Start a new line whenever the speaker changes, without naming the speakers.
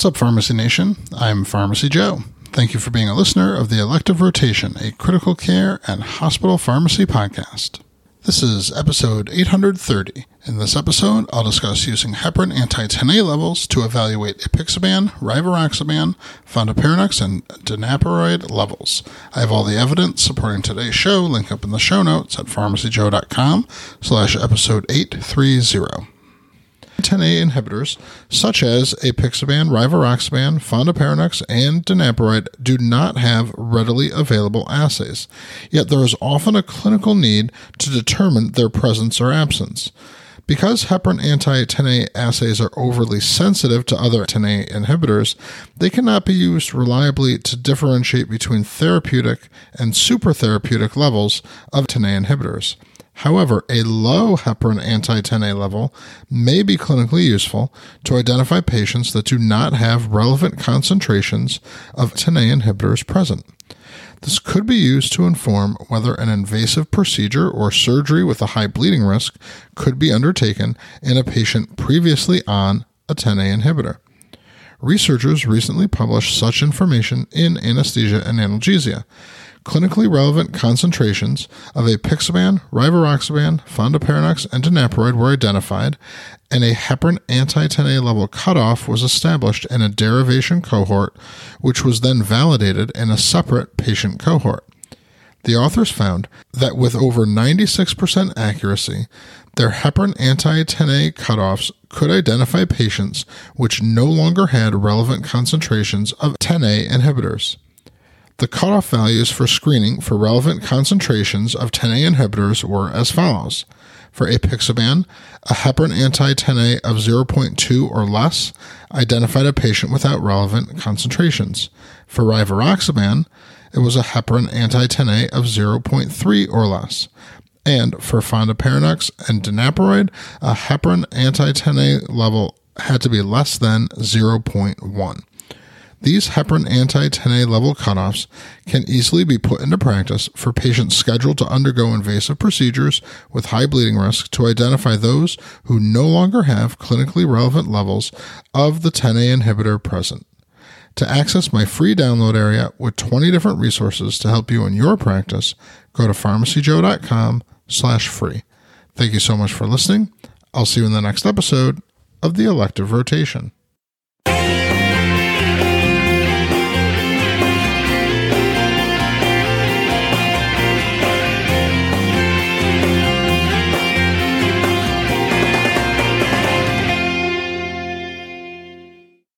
What's up, Pharmacy Nation? I'm Pharmacy Joe. Thank you for being a listener of the Elective Rotation, a critical care and hospital pharmacy podcast. This is episode 830. In this episode, I'll discuss using heparin anti-10A levels to evaluate apixaban, rivaroxaban, fondaparinux, and danaparoid levels. I have all the evidence supporting today's show, link up in the show notes at pharmacyjoe.com slash episode 830. 10A inhibitors, such as apixaban, rivaroxaban, fondaparinux, and danaparoid, do not have readily available assays, yet there is often a clinical need to determine their presence or absence. Because heparin anti 10A assays are overly sensitive to other 10A inhibitors, they cannot be used reliably to differentiate between therapeutic and supertherapeutic levels of 10A inhibitors. However, a low heparin anti 10A level may be clinically useful to identify patients that do not have relevant concentrations of 10A inhibitors present. This could be used to inform whether an invasive procedure or surgery with a high bleeding risk could be undertaken in a patient previously on a 10A inhibitor. Researchers recently published such information in Anesthesia and Analgesia clinically relevant concentrations of apixaban, rivaroxaban, fondaparinux, and danaparoid were identified, and a heparin anti-10A level cutoff was established in a derivation cohort, which was then validated in a separate patient cohort. The authors found that with over 96% accuracy, their heparin anti-10A cutoffs could identify patients which no longer had relevant concentrations of 10A inhibitors. The cutoff values for screening for relevant concentrations of 10A inhibitors were as follows. For apixaban, a heparin anti-10A of 0.2 or less identified a patient without relevant concentrations. For rivaroxaban, it was a heparin anti-10A of 0.3 or less. And for fondaparinux and danaparoid, a heparin anti-10A level had to be less than 0.1. These heparin anti-10A level cutoffs can easily be put into practice for patients scheduled to undergo invasive procedures with high bleeding risk to identify those who no longer have clinically relevant levels of the 10A inhibitor present. To access my free download area with 20 different resources to help you in your practice, go to pharmacyjoe.com slash free. Thank you so much for listening. I'll see you in the next episode of the elective rotation.